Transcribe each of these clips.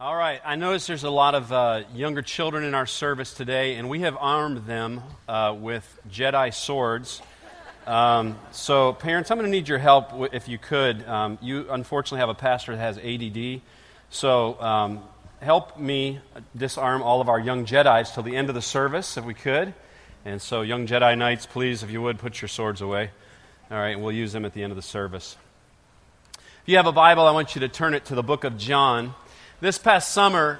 All right, I notice there's a lot of uh, younger children in our service today, and we have armed them uh, with Jedi swords. Um, so, parents, I'm going to need your help w- if you could. Um, you unfortunately have a pastor that has ADD, so um, help me disarm all of our young Jedi's till the end of the service, if we could. And so, young Jedi Knights, please, if you would, put your swords away. All right, we'll use them at the end of the service. If you have a Bible, I want you to turn it to the book of John. This past summer,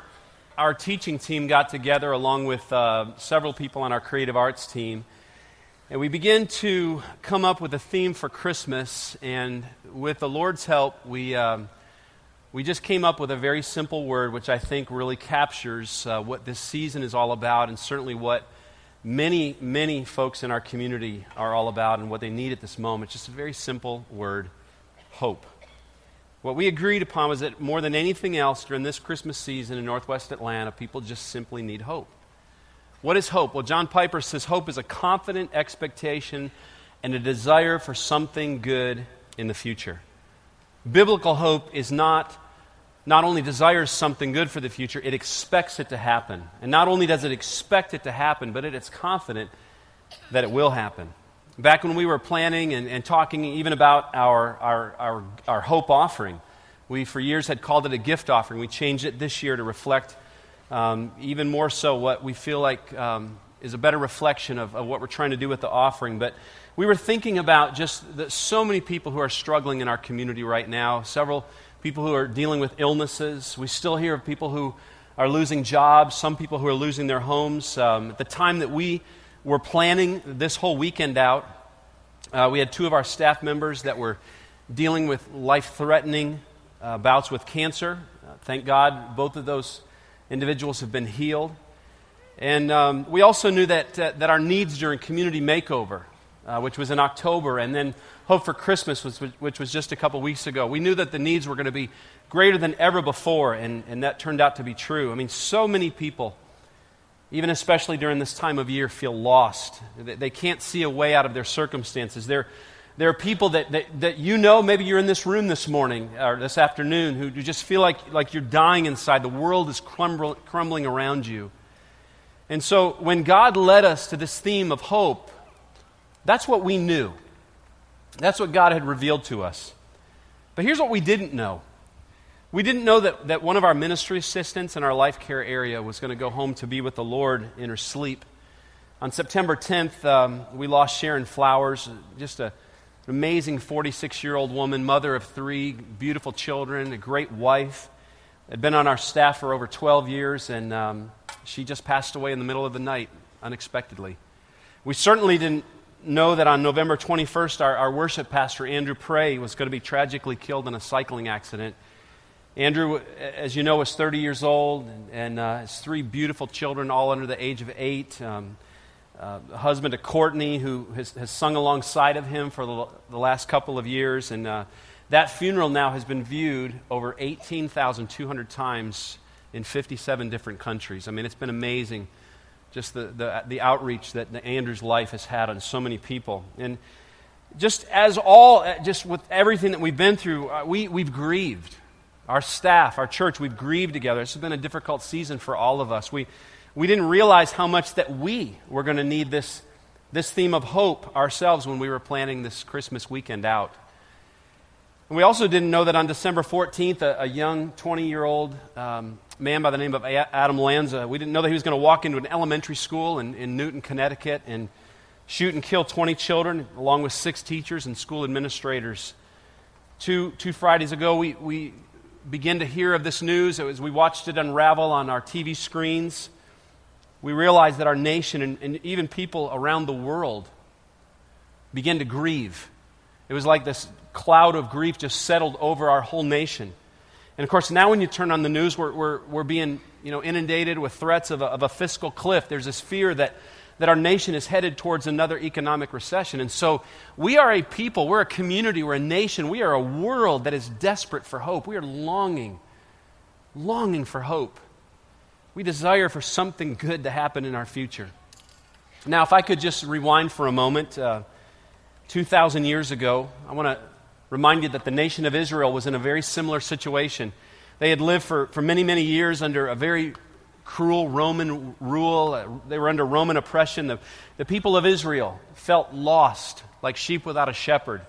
our teaching team got together along with uh, several people on our creative arts team, and we began to come up with a theme for Christmas. And with the Lord's help, we, um, we just came up with a very simple word, which I think really captures uh, what this season is all about, and certainly what many, many folks in our community are all about and what they need at this moment. Just a very simple word hope. What we agreed upon was that more than anything else during this Christmas season in Northwest Atlanta, people just simply need hope. What is hope? Well, John Piper says hope is a confident expectation and a desire for something good in the future. Biblical hope is not not only desires something good for the future, it expects it to happen. And not only does it expect it to happen, but it is confident that it will happen. Back when we were planning and, and talking even about our, our, our, our, hope offering, we for years had called it a gift offering. We changed it this year to reflect um, even more so what we feel like um, is a better reflection of, of, what we're trying to do with the offering. But we were thinking about just the, so many people who are struggling in our community right now, several people who are dealing with illnesses. We still hear of people who are losing jobs, some people who are losing their homes. Um, at the time that we we're planning this whole weekend out. Uh, we had two of our staff members that were dealing with life threatening uh, bouts with cancer. Uh, thank God both of those individuals have been healed. And um, we also knew that, uh, that our needs during community makeover, uh, which was in October, and then Hope for Christmas, was, which was just a couple weeks ago, we knew that the needs were going to be greater than ever before, and, and that turned out to be true. I mean, so many people even especially during this time of year, feel lost. They can't see a way out of their circumstances. There, there are people that, that, that you know, maybe you're in this room this morning or this afternoon, who, just feel like, like you're dying inside. The world is crumble, crumbling around you. And so when God led us to this theme of hope, that's what we knew. That's what God had revealed to us. But here's what we didn't know we didn't know that, that one of our ministry assistants in our life care area was going to go home to be with the Lord in her sleep. On September 10th, um, we lost Sharon Flowers, just a, an amazing 46 year old woman, mother of three beautiful children, a great wife. Had been on our staff for over 12 years, and um, she just passed away in the middle of the night unexpectedly. We certainly didn't know that on November 21st, our, our worship pastor, Andrew Prey, was going to be tragically killed in a cycling accident Andrew, as you know, is 30 years old and, and uh, has three beautiful children, all under the age of eight. Um, uh, husband to Courtney, who has, has, sung alongside of him for the, the last couple of years. And uh, that funeral now has been viewed over 18,200 times in 57 different countries. I mean, it's been amazing, just the, the, the outreach that Andrew's life has had on so many people. And just as all, just with everything that we've been through, uh, we, we've grieved our staff, our church, we've grieved together. This has been a difficult season for all of us. We, we didn't realize how much that we were going to need this, this theme of hope ourselves when we were planning this Christmas weekend out. And we also didn't know that on December 14th, a, a young 20 year old um, man by the name of Adam Lanza, we didn't know that he was going to walk into an elementary school in, in Newtown, Connecticut, and shoot and kill 20 children, along with six teachers and school administrators. Two, two Fridays ago, we, we begin to hear of this news, as we watched it unravel on our TV screens, we realized that our nation and, and even people around the world began to grieve. It was like this cloud of grief just settled over our whole nation. And of course, now when you turn on the news, we're, we're, we're being you know, inundated with threats of a, of a fiscal cliff. There's this fear that that our nation is headed towards another economic recession. And so we are a people, we're a community, we're a nation, we are a world that is desperate for hope. We are longing, longing for hope. We desire for something good to happen in our future. Now, if I could just rewind for a moment, uh, 2,000 years ago, I want to remind you that the nation of Israel was in a very similar situation. They had lived for, for many, many years under a very cruel Roman rule. They were under Roman oppression. The, the people of Israel felt lost, like sheep without a shepherd.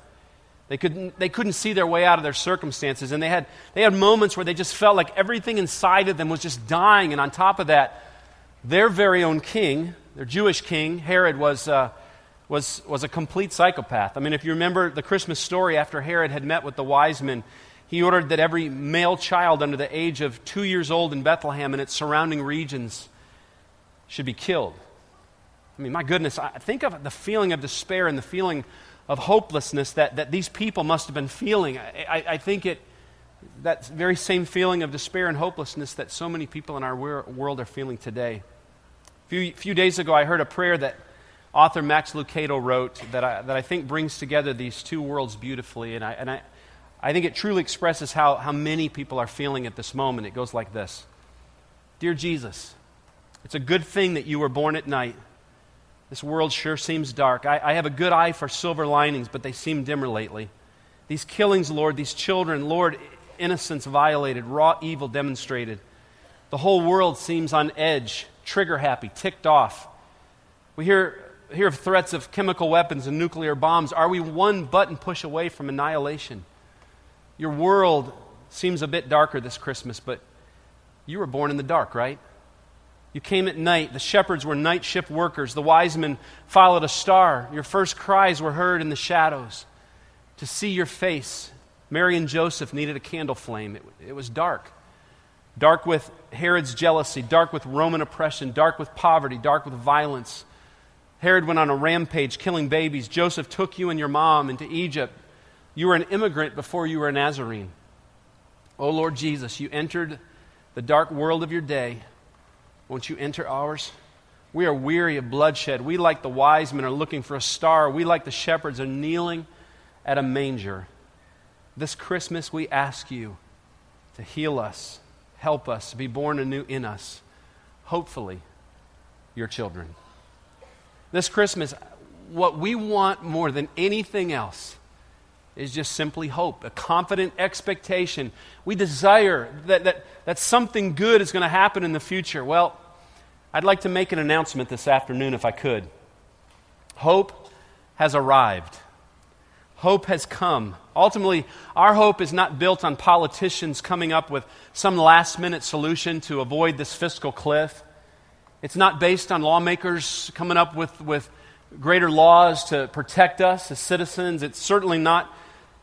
They couldn't, they couldn't see their way out of their circumstances. And they had, they had moments where they just felt like everything inside of them was just dying. And on top of that, their very own king, their Jewish king, Herod, was, uh, was, was a complete psychopath. I mean, if you remember the Christmas story after Herod had met with the wise men, he ordered that every male child under the age of two years old in Bethlehem and its surrounding regions should be killed. I mean, my goodness, I think of the feeling of despair and the feeling of hopelessness that, that these people must have been feeling. I, I, I think it, that very same feeling of despair and hopelessness that so many people in our world are feeling today. A few, few days ago, I heard a prayer that author Max Lucado wrote that I, that I think brings together these two worlds beautifully. And, I, and I, I think it truly expresses how, how many people are feeling at this moment. It goes like this Dear Jesus, it's a good thing that you were born at night this world sure seems dark. I, I, have a good eye for silver linings, but they seem dimmer lately. These killings, Lord, these children, Lord, innocence violated, raw evil demonstrated. The whole world seems on edge, trigger happy, ticked off. We hear, hear of threats of chemical weapons and nuclear bombs. Are we one button push away from annihilation? Your world seems a bit darker this Christmas, but you were born in the dark, right? You came at night. The shepherds were night shift workers. The wise men followed a star. Your first cries were heard in the shadows. To see your face, Mary and Joseph needed a candle flame. It, it was dark. Dark with Herod's jealousy, dark with Roman oppression, dark with poverty, dark with violence. Herod went on a rampage, killing babies. Joseph took you and your mom into Egypt. You were an immigrant before you were a Nazarene. Oh Lord Jesus, you entered the dark world of your day won't you enter ours? We are weary of bloodshed. We, like the wise men, are looking for a star. We, like the shepherds, are kneeling at a manger. This Christmas, we ask you to heal us, help us, be born anew in us. Hopefully, your children. This Christmas, what we want more than anything else is just simply hope, a confident expectation. We desire that, that, that something good is going to happen in the future. Well, I'd like to make an announcement this afternoon if I could. Hope has arrived. Hope has come. Ultimately, our hope is not built on politicians coming up with some last minute solution to avoid this fiscal cliff. It's not based on lawmakers coming up with, with greater laws to protect us as citizens. It's certainly not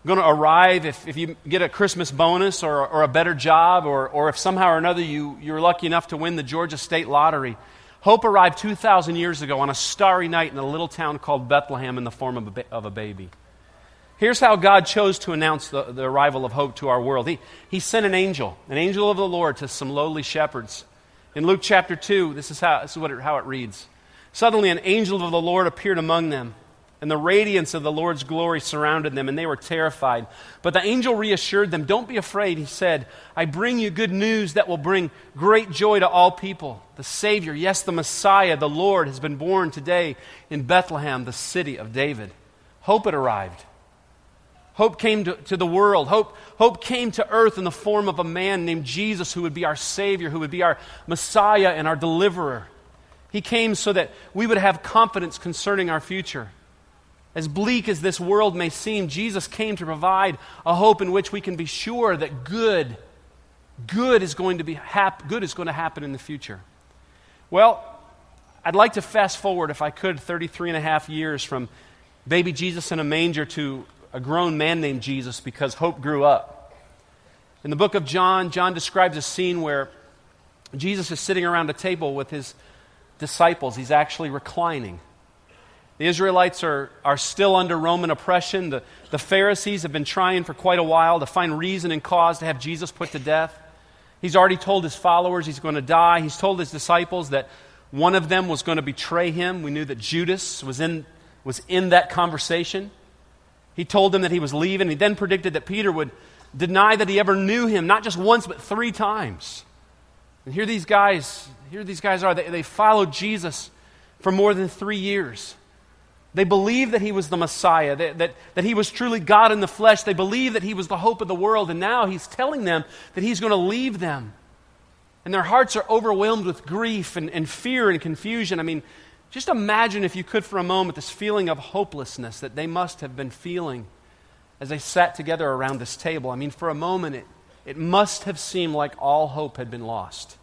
going to arrive if, if you get a Christmas bonus or, or a better job, or, or if somehow or another you, you're lucky enough to win the Georgia State Lottery. Hope arrived 2,000 years ago on a starry night in a little town called Bethlehem in the form of a, ba- of a baby. Here's how God chose to announce the, the arrival of hope to our world. He, he sent an angel, an angel of the Lord, to some lowly shepherds. In Luke chapter 2, this is how, this is what it, how it reads. Suddenly, an angel of the Lord appeared among them and the radiance of the Lord's glory surrounded them, and they were terrified. But the angel reassured them, Don't be afraid. He said, I bring you good news that will bring great joy to all people. The Savior, yes, the Messiah, the Lord, has been born today in Bethlehem, the city of David. Hope had arrived. Hope came to, to, the world. Hope, hope came to earth in the form of a man named Jesus who would be our Savior, who would be our Messiah and our deliverer. He came so that we would have confidence concerning our future. As bleak as this world may seem, Jesus came to provide a hope in which we can be sure that good, good is going to be hap- good is going to happen in the future. Well, I'd like to fast forward, if I could, 33 and a half years from baby Jesus in a manger to a grown man named Jesus because hope grew up. In the book of John, John describes a scene where Jesus is sitting around a table with his disciples. He's actually reclining. The Israelites are, are still under Roman oppression. The, the Pharisees have been trying for quite a while to find reason and cause to have Jesus put to death. He's already told his followers he's going to die. He's told his disciples that one of them was going to betray him. We knew that Judas was in, was in that conversation. He told them that he was leaving. He then predicted that Peter would deny that he ever knew him, not just once, but three times. And here these guys, here these guys are. They, they followed Jesus for more than three years. They believed that he was the Messiah, that, that, that he was truly God in the flesh. They believed that he was the hope of the world. And now he's telling them that he's going to leave them. And their hearts are overwhelmed with grief and, and fear and confusion. I mean, just imagine, if you could, for a moment, this feeling of hopelessness that they must have been feeling as they sat together around this table. I mean, for a moment, it, it must have seemed like all hope had been lost.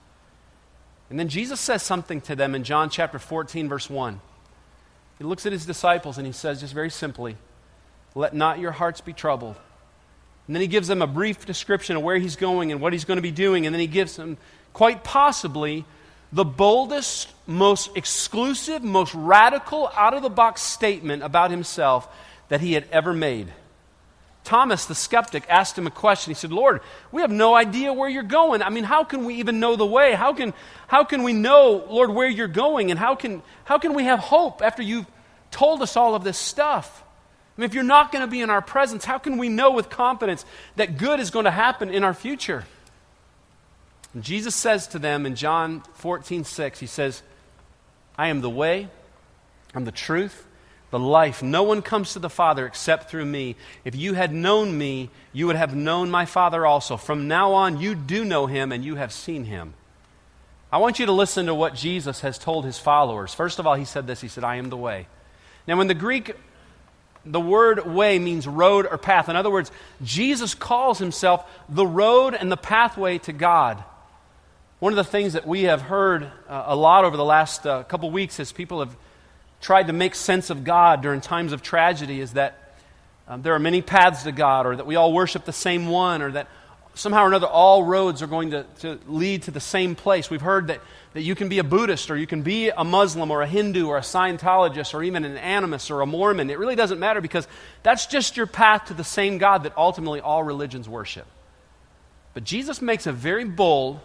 And then Jesus says something to them in John chapter 14, verse 1. He looks at his disciples and he says, just very simply, Let not your hearts be troubled. And then he gives them a brief description of where he's going and what he's going to be doing. And then he gives them, quite possibly, the boldest, most exclusive, most radical, out of the box statement about himself that he had ever made. Thomas, the skeptic, asked him a question. He said, Lord, we have no idea where you're going. I mean, how can we even know the way? How can, how can we know, Lord, where you're going? And how can, how can we have hope after you've told us all of this stuff? I mean, if you're not going to be in our presence, how can we know with confidence that good is going to happen in our future? And Jesus says to them in John 14, 6, He says, I am the way, I'm the truth, the life. No one comes to the Father except through me. If you had known me, you would have known my Father also. From now on, you do know him and you have seen him. I want you to listen to what Jesus has told his followers. First of all, he said this He said, I am the way. Now, in the Greek, the word way means road or path. In other words, Jesus calls himself the road and the pathway to God. One of the things that we have heard uh, a lot over the last uh, couple weeks as people have tried to make sense of God during times of tragedy is that um, there are many paths to God, or that we all worship the same one, or that somehow or another all roads are going to, to lead to the same place. We've heard that, that you can be a Buddhist, or you can be a Muslim, or a Hindu, or a Scientologist, or even an animist, or a Mormon. It really doesn't matter because that's just your path to the same God that ultimately all religions worship. But Jesus makes a very bold,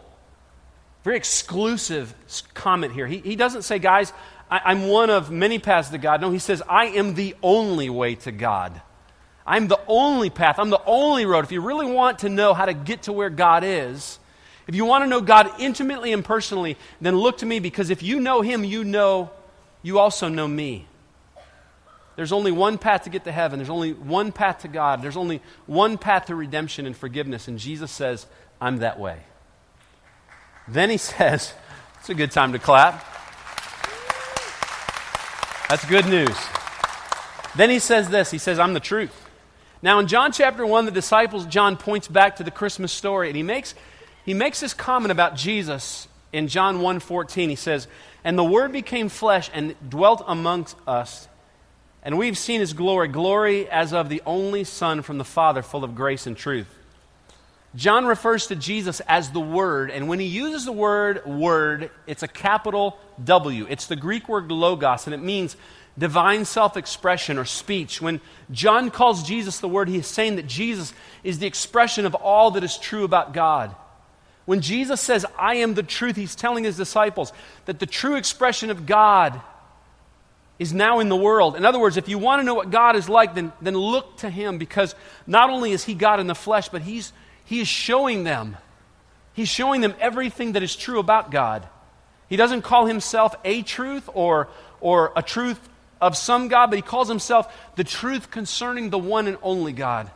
very exclusive comment here. He, he doesn't say, guys, I, am one of many paths to God. No, he says, I am the only way to God. I'm the only path. I'm the only road. If you really want to know how to get to where God is, if you want to know God intimately and personally, then look to me because if you know Him, you know, you also know me. There's only one path to get to heaven. There's only one path to God. There's only one path to redemption and forgiveness. And Jesus says, I'm that way. Then He says, it's a good time to clap. That's good news. Then he says this He says, I'm the truth. Now, in John chapter 1, the disciples, John points back to the Christmas story, and he makes, he makes this comment about Jesus in John 1 14. He says, And the Word became flesh and dwelt amongst us, and we've seen his glory, glory as of the only Son from the Father, full of grace and truth. John refers to Jesus as the Word, and when he uses the word word, it's a capital W. It's the Greek word logos, and it means divine self expression or speech. When John calls Jesus the Word, he is saying that Jesus is the expression of all that is true about God. When Jesus says, I am the truth, he's telling his disciples that the true expression of God is now in the world. In other words, if you want to know what God is like, then, then look to him because not only is he God in the flesh, but he's he is showing them. He's showing them everything that is true about God. He doesn't call himself a truth or, or a truth of some God, but he calls himself the truth concerning the one and only God.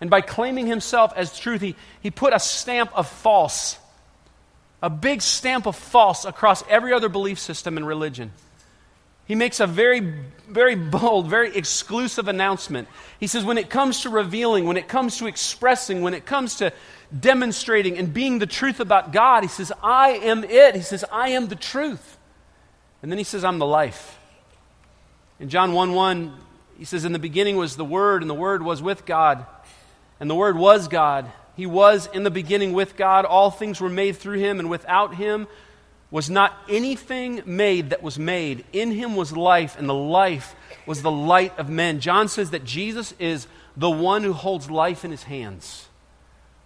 And by claiming himself as truth, he, he put a stamp of false, a big stamp of false across every other belief system and religion. He makes a very, very bold, very exclusive announcement. He says, when it comes to revealing, when it comes to expressing, when it comes to demonstrating and being the truth about God, he says, I am it. He says, I am the truth. And then he says, I'm the life. In John 1 1, he says, In the beginning was the Word, and the Word was with God, and the Word was God. He was in the beginning with God. All things were made through him, and without him was not anything made that was made. In him was life, and the life was the light of men. John says that Jesus is the one who holds life in his hands.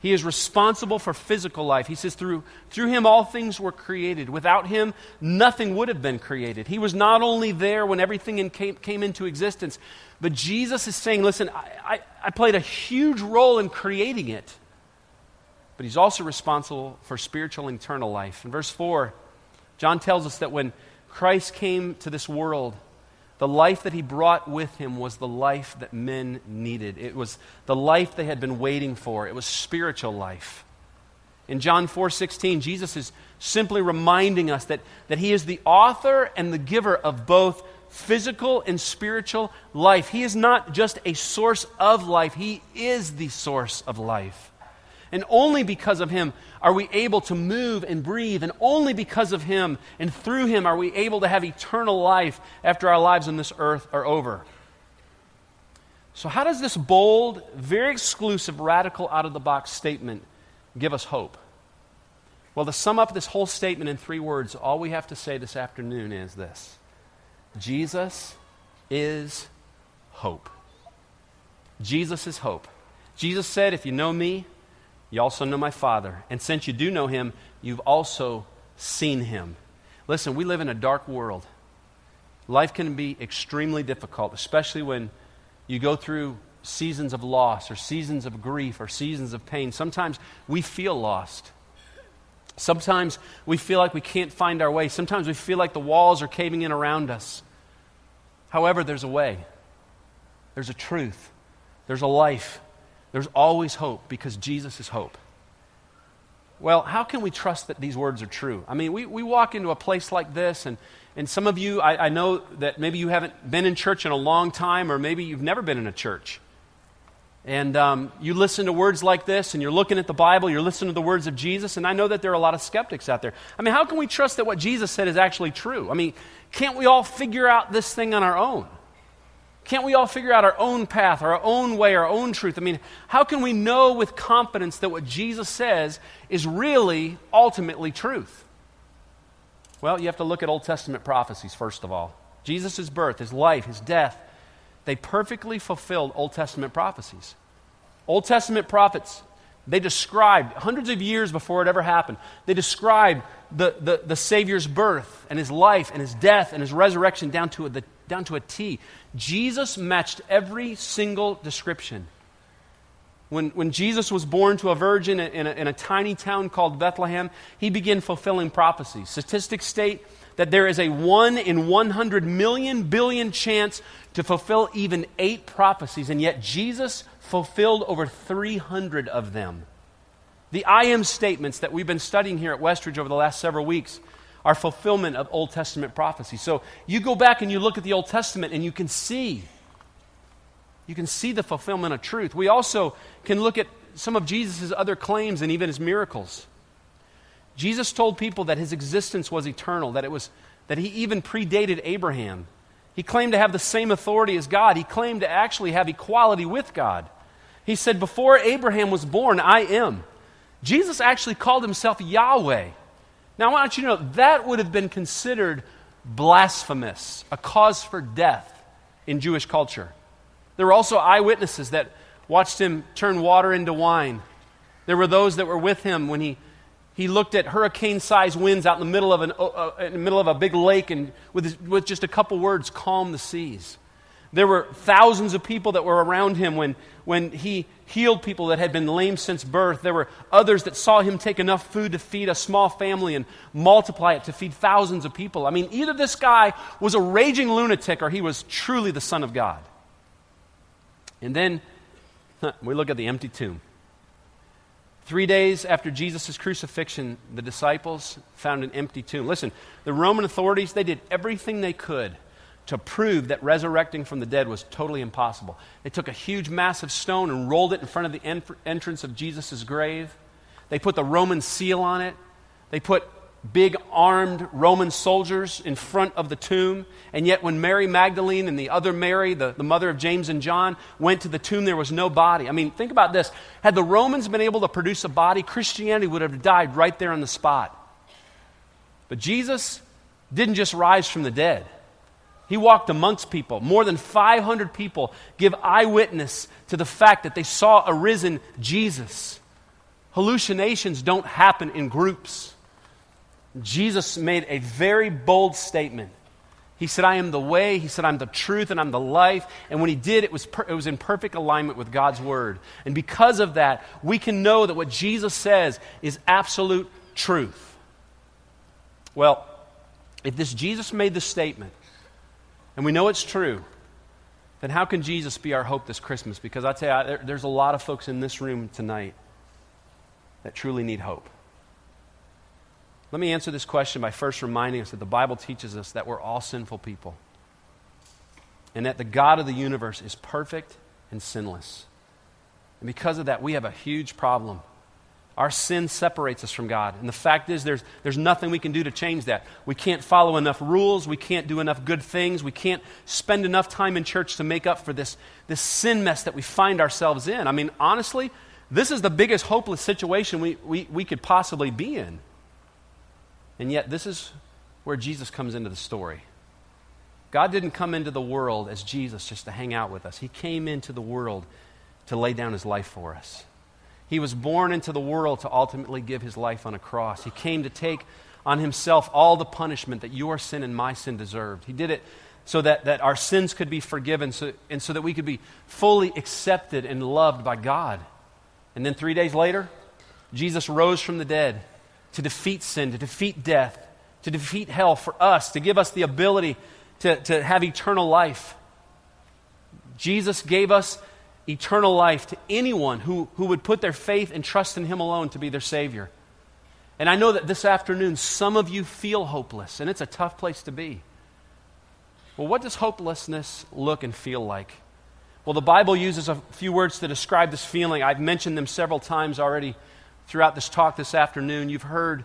He is responsible for physical life. He says, through, through him all things were created. Without him, nothing would have been created. He was not only there when everything came, came into existence, but Jesus is saying, listen, I, I, I played a huge role in creating it. But he's also responsible for spiritual and eternal life. In verse 4, John tells us that when Christ came to this world, The life that he brought with him was the life that men needed. It was the life they had been waiting for. It was spiritual life. In John 4:16, Jesus is simply reminding us that, that he is the author and the giver of both physical and spiritual life. He is not just a source of life, he is the source of life. And only because of him are we able to move and breathe. And only because of him and through him are we able to have eternal life after our lives on this earth are over. So, how does this bold, very exclusive, radical, out of the box statement give us hope? Well, to sum up this whole statement in three words, all we have to say this afternoon is this Jesus is hope. Jesus is hope. Jesus said, If you know me, you also know my Father. And since you do know him, you've also seen him. Listen, we live in a dark world. Life can be extremely difficult, especially when you go through seasons of loss or seasons of grief or seasons of pain. Sometimes we feel lost. Sometimes we feel like we can't find our way. Sometimes we feel like the walls are caving in around us. However, there's a way, there's a truth, there's a life, there's always hope because Jesus is hope. Well, how can we trust that these words are true? I mean, we, we walk into a place like this, and, and some of you, I, I know that maybe you haven't been in church in a long time, or maybe you've never been in a church. And um, you listen to words like this, and you're looking at the Bible, you're listening to the words of Jesus, and I know that there are a lot of skeptics out there. I mean, how can we trust that what Jesus said is actually true? I mean, can't we all figure out this thing on our own? Can't we all figure out our own path, our own way, our own truth? I mean, how can we know with confidence that what Jesus says is really ultimately truth? Well, you have to look at Old Testament prophecies, first of all. Jesus' birth, his life, his death, they perfectly fulfilled Old Testament prophecies. Old Testament prophets, they described, hundreds of years before it ever happened, they described the, the, the Savior's birth and his life and his death and his resurrection down to, the, down to a T. Jesus matched every single description. When, when Jesus was born to a virgin in a, in a tiny town called Bethlehem, he began fulfilling prophecies. Statistics state that there is a 1 in 100 million billion chance to fulfill even eight prophecies, and yet Jesus fulfilled over 300 of them. The I am statements that we've been studying here at Westridge over the last several weeks are fulfillment of Old Testament prophecy. So you go back and you look at the Old Testament and you can see you can see the fulfillment of truth. We also can look at some of Jesus' other claims and even his miracles. Jesus told people that his existence was eternal, that, it was, that he even predated Abraham. He claimed to have the same authority as God. He claimed to actually have equality with God. He said, Before Abraham was born, I am. Jesus actually called himself Yahweh. Now, I want you to know that would have been considered blasphemous, a cause for death in Jewish culture. There were also eyewitnesses that watched him turn water into wine. There were those that were with him when he he looked at hurricane sized winds out in the middle of, an, uh, uh, in the middle of a big lake and with, with just a couple words, calm the seas. There were thousands of people that were around him when, when he healed people that had been lame since birth. There were others that saw him take enough food to feed a small family and multiply it to feed thousands of people. I mean, either this guy was a raging lunatic or he was truly the Son of God. And then we look at the empty tomb. Three days after Jesus' crucifixion, the disciples found an empty tomb. Listen, the Roman authorities, they did everything they could to prove that resurrecting from the dead was totally impossible. They took a huge, massive stone and rolled it in front of the en- entrance of Jesus' grave. They put the Roman seal on it. They put big armed Roman soldiers in front of the tomb. And yet, when Mary Magdalene and the other Mary, the, the mother of James and John, went to the tomb, there was no body. I mean, think about this. Had the Romans been able to produce a body, Christianity would have died right there on the spot. But Jesus didn't just rise from the dead. He walked amongst people. More than 500 people give eyewitness to the fact that they saw a risen Jesus. Hallucinations don't happen in groups. Jesus made a very bold statement. He said, I am the way. He said, I'm the truth and I'm the life. And when he did, it was, per- it was in perfect alignment with God's word. And because of that, we can know that what Jesus says is absolute truth. Well, if this Jesus made the statement, and we know it's true, then how can Jesus be our hope this Christmas? Because I tell you, there, there's a lot of folks in this room tonight that truly need hope. Let me answer this question by first reminding us that the Bible teaches us that we're all sinful people and that the God of the universe is perfect and sinless. And because of that, we have a huge problem. Our sin separates us from God. And the fact is, there's, there's nothing we can do to change that. We can't follow enough rules. We can't do enough good things. We can't spend enough time in church to make up for this, this sin mess that we find ourselves in. I mean, honestly, this is the biggest hopeless situation we, we, we could possibly be in. And yet, this is where Jesus comes into the story. God didn't come into the world as Jesus just to hang out with us, He came into the world to lay down His life for us. He was born into the world to ultimately give His life on a cross. He came to take on Himself all the punishment that your sin and my sin deserved. He did it so that, that our sins could be forgiven so, and so that we could be fully accepted and loved by God. And then three days later, Jesus rose from the dead to defeat sin, to defeat death, to defeat hell for us, to give us the ability to, to have eternal life. Jesus gave us eternal life to anyone who, who would put their faith and trust in Him alone to be their Savior. And I know that this afternoon, some of you feel hopeless, and it's a tough place to be. Well, what does hopelessness look and feel like? Well, the Bible uses a few words to describe this feeling. I've mentioned them several times already throughout this talk this afternoon. You've heard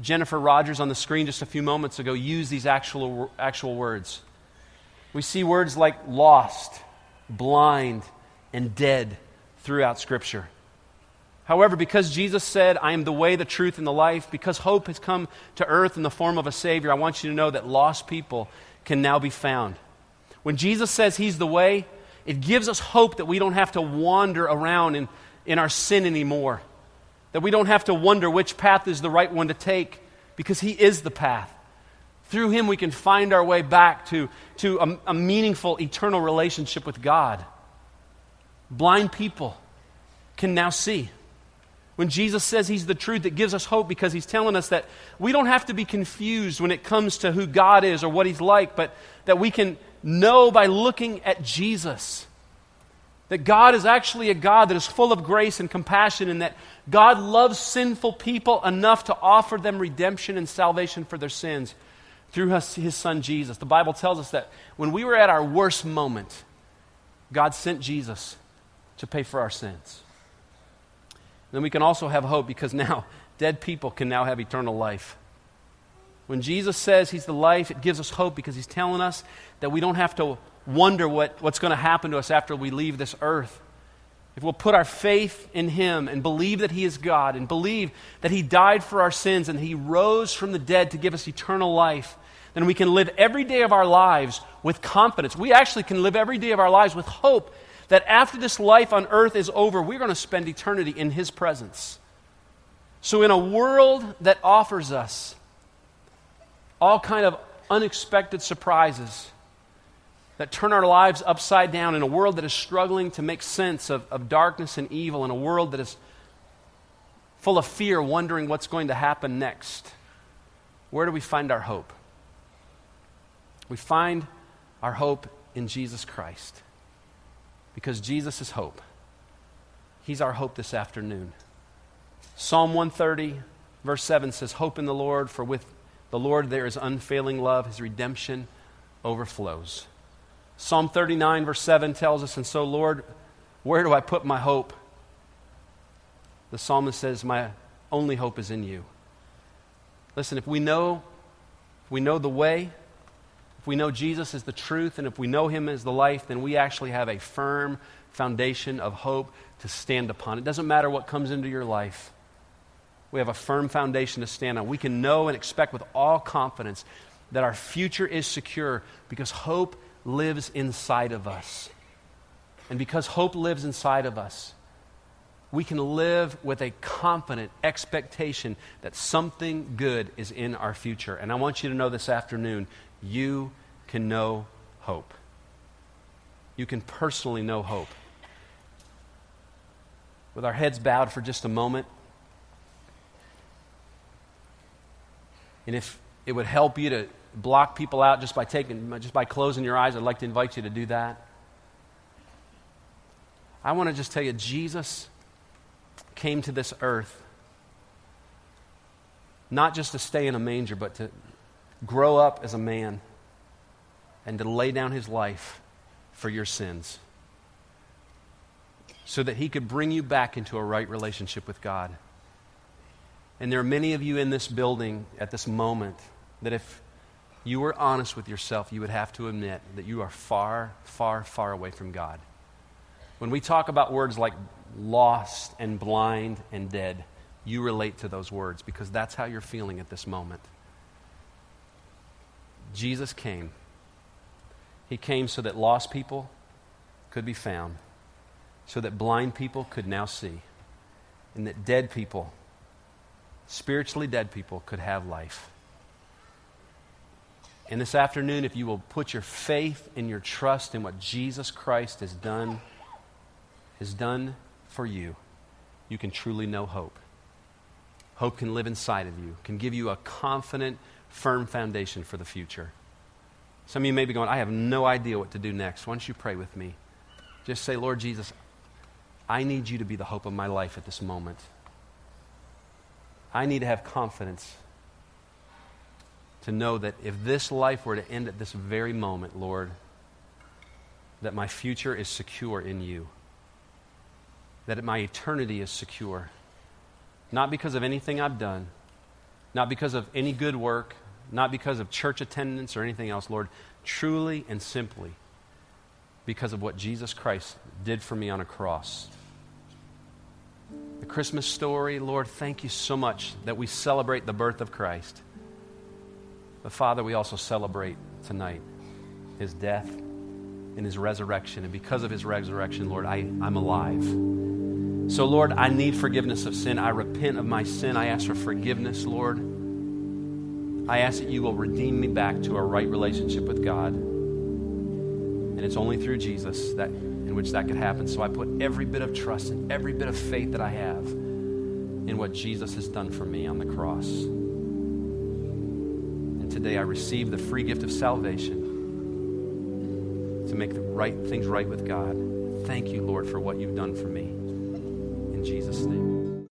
Jennifer Rogers on the screen just a few moments ago use these actual, actual words. We see words like lost, blind, and dead throughout Scripture. However, because Jesus said, I am the way, the truth, and the life, because hope has come to earth in the form of a Savior, I want you to know that lost people can now be found. When Jesus says He's the way, it gives us hope that we don't have to wander around in, in our sin anymore. That we don't have to wonder which path is the right one to take because He is the path. Through Him, we can find our way back to, to a, a meaningful, eternal relationship with God. Blind people can now see. When Jesus says He's the truth, it gives us hope because He's telling us that we don't have to be confused when it comes to who God is or what He's like, but that we can know by looking at Jesus that God is actually a God that is full of grace and compassion, and that God loves sinful people enough to offer them redemption and salvation for their sins through his son Jesus. The Bible tells us that when we were at our worst moment, God sent Jesus to pay for our sins. And then we can also have hope because now dead people can now have eternal life. When Jesus says he's the life, it gives us hope because he's telling us that we don't have to wonder what, what's going to happen to us after we leave this earth. If we'll put our faith in Him and believe that He is God and believe that He died for our sins and He rose from the dead to give us eternal life, then we can live every day of our lives with confidence. We actually can live every day of our lives with hope that after this life on earth is over, we're going to spend eternity in His presence. So, in a world that offers us all kind of unexpected surprises, that turn our lives upside down in a world that is struggling to make sense of, of darkness and evil, in a world that is full of fear, wondering what's going to happen next. Where do we find our hope? We find our hope in Jesus Christ because Jesus is hope. He's our hope this afternoon. Psalm 130, verse 7 says, Hope in the Lord, for with the Lord there is unfailing love. His redemption overflows. Psalm 39, verse 7 tells us, And so, Lord, where do I put my hope? The psalmist says, My only hope is in you. Listen, if we know, if we know the way, if we know Jesus is the truth, and if we know him as the life, then we actually have a firm foundation of hope to stand upon. It doesn't matter what comes into your life. We have a firm foundation to stand on. We can know and expect with all confidence that our future is secure because hope lives inside of us. And because hope lives inside of us, we can live with a confident expectation that something good is in our future. And I want you to know this afternoon you can know hope. You can personally know hope. With our heads bowed for just a moment, and if it would help you to block people out just by taking just by closing your eyes, I'd like to invite you to do that. I want to just tell you Jesus came to this earth not just to stay in a manger, but to grow up as a man and to lay down his life for your sins so that he could bring you back into a right relationship with God. And there are many of you in this building at this moment that if you were honest with yourself, you would have to admit that you are far, far, far away from God. When we talk about words like lost and blind and dead, you relate to those words because that's how you're feeling at this moment. Jesus came. He came so that lost people could be found, so that blind people could now see, and that dead people, spiritually dead people, could have life. And this afternoon, if you will put your faith and your trust in what Jesus Christ has done, has done for you, you can truly know hope. Hope can live inside of you, can give you a confident, firm foundation for the future. Some of you may be going, I have no idea what to do next. Why don't you pray with me? Just say, Lord Jesus, I need you to be the hope of my life at this moment. I need to have confidence to know that if this life were to end at this very moment, Lord, that my future is secure in you, that my eternity is secure. Not because of anything I've done, not because of any good work, not because of church attendance or anything else, Lord, truly and simply because of what Jesus Christ did for me on a cross. The Christmas story, Lord, thank you so much that we celebrate the birth of Christ. But Father, we also celebrate tonight his death and his resurrection. And because of his resurrection, Lord, I, I'm alive. So, Lord, I need forgiveness of sin. I repent of my sin. I ask for forgiveness, Lord. I ask that you will redeem me back to a right relationship with God. And it's only through Jesus that in which that could happen. So I put every bit of trust and every bit of faith that I have in what Jesus has done for me on the cross. And today I receive the free gift of salvation to make the right things right with God. Thank you, Lord, for what you've done for me. In Jesus' name.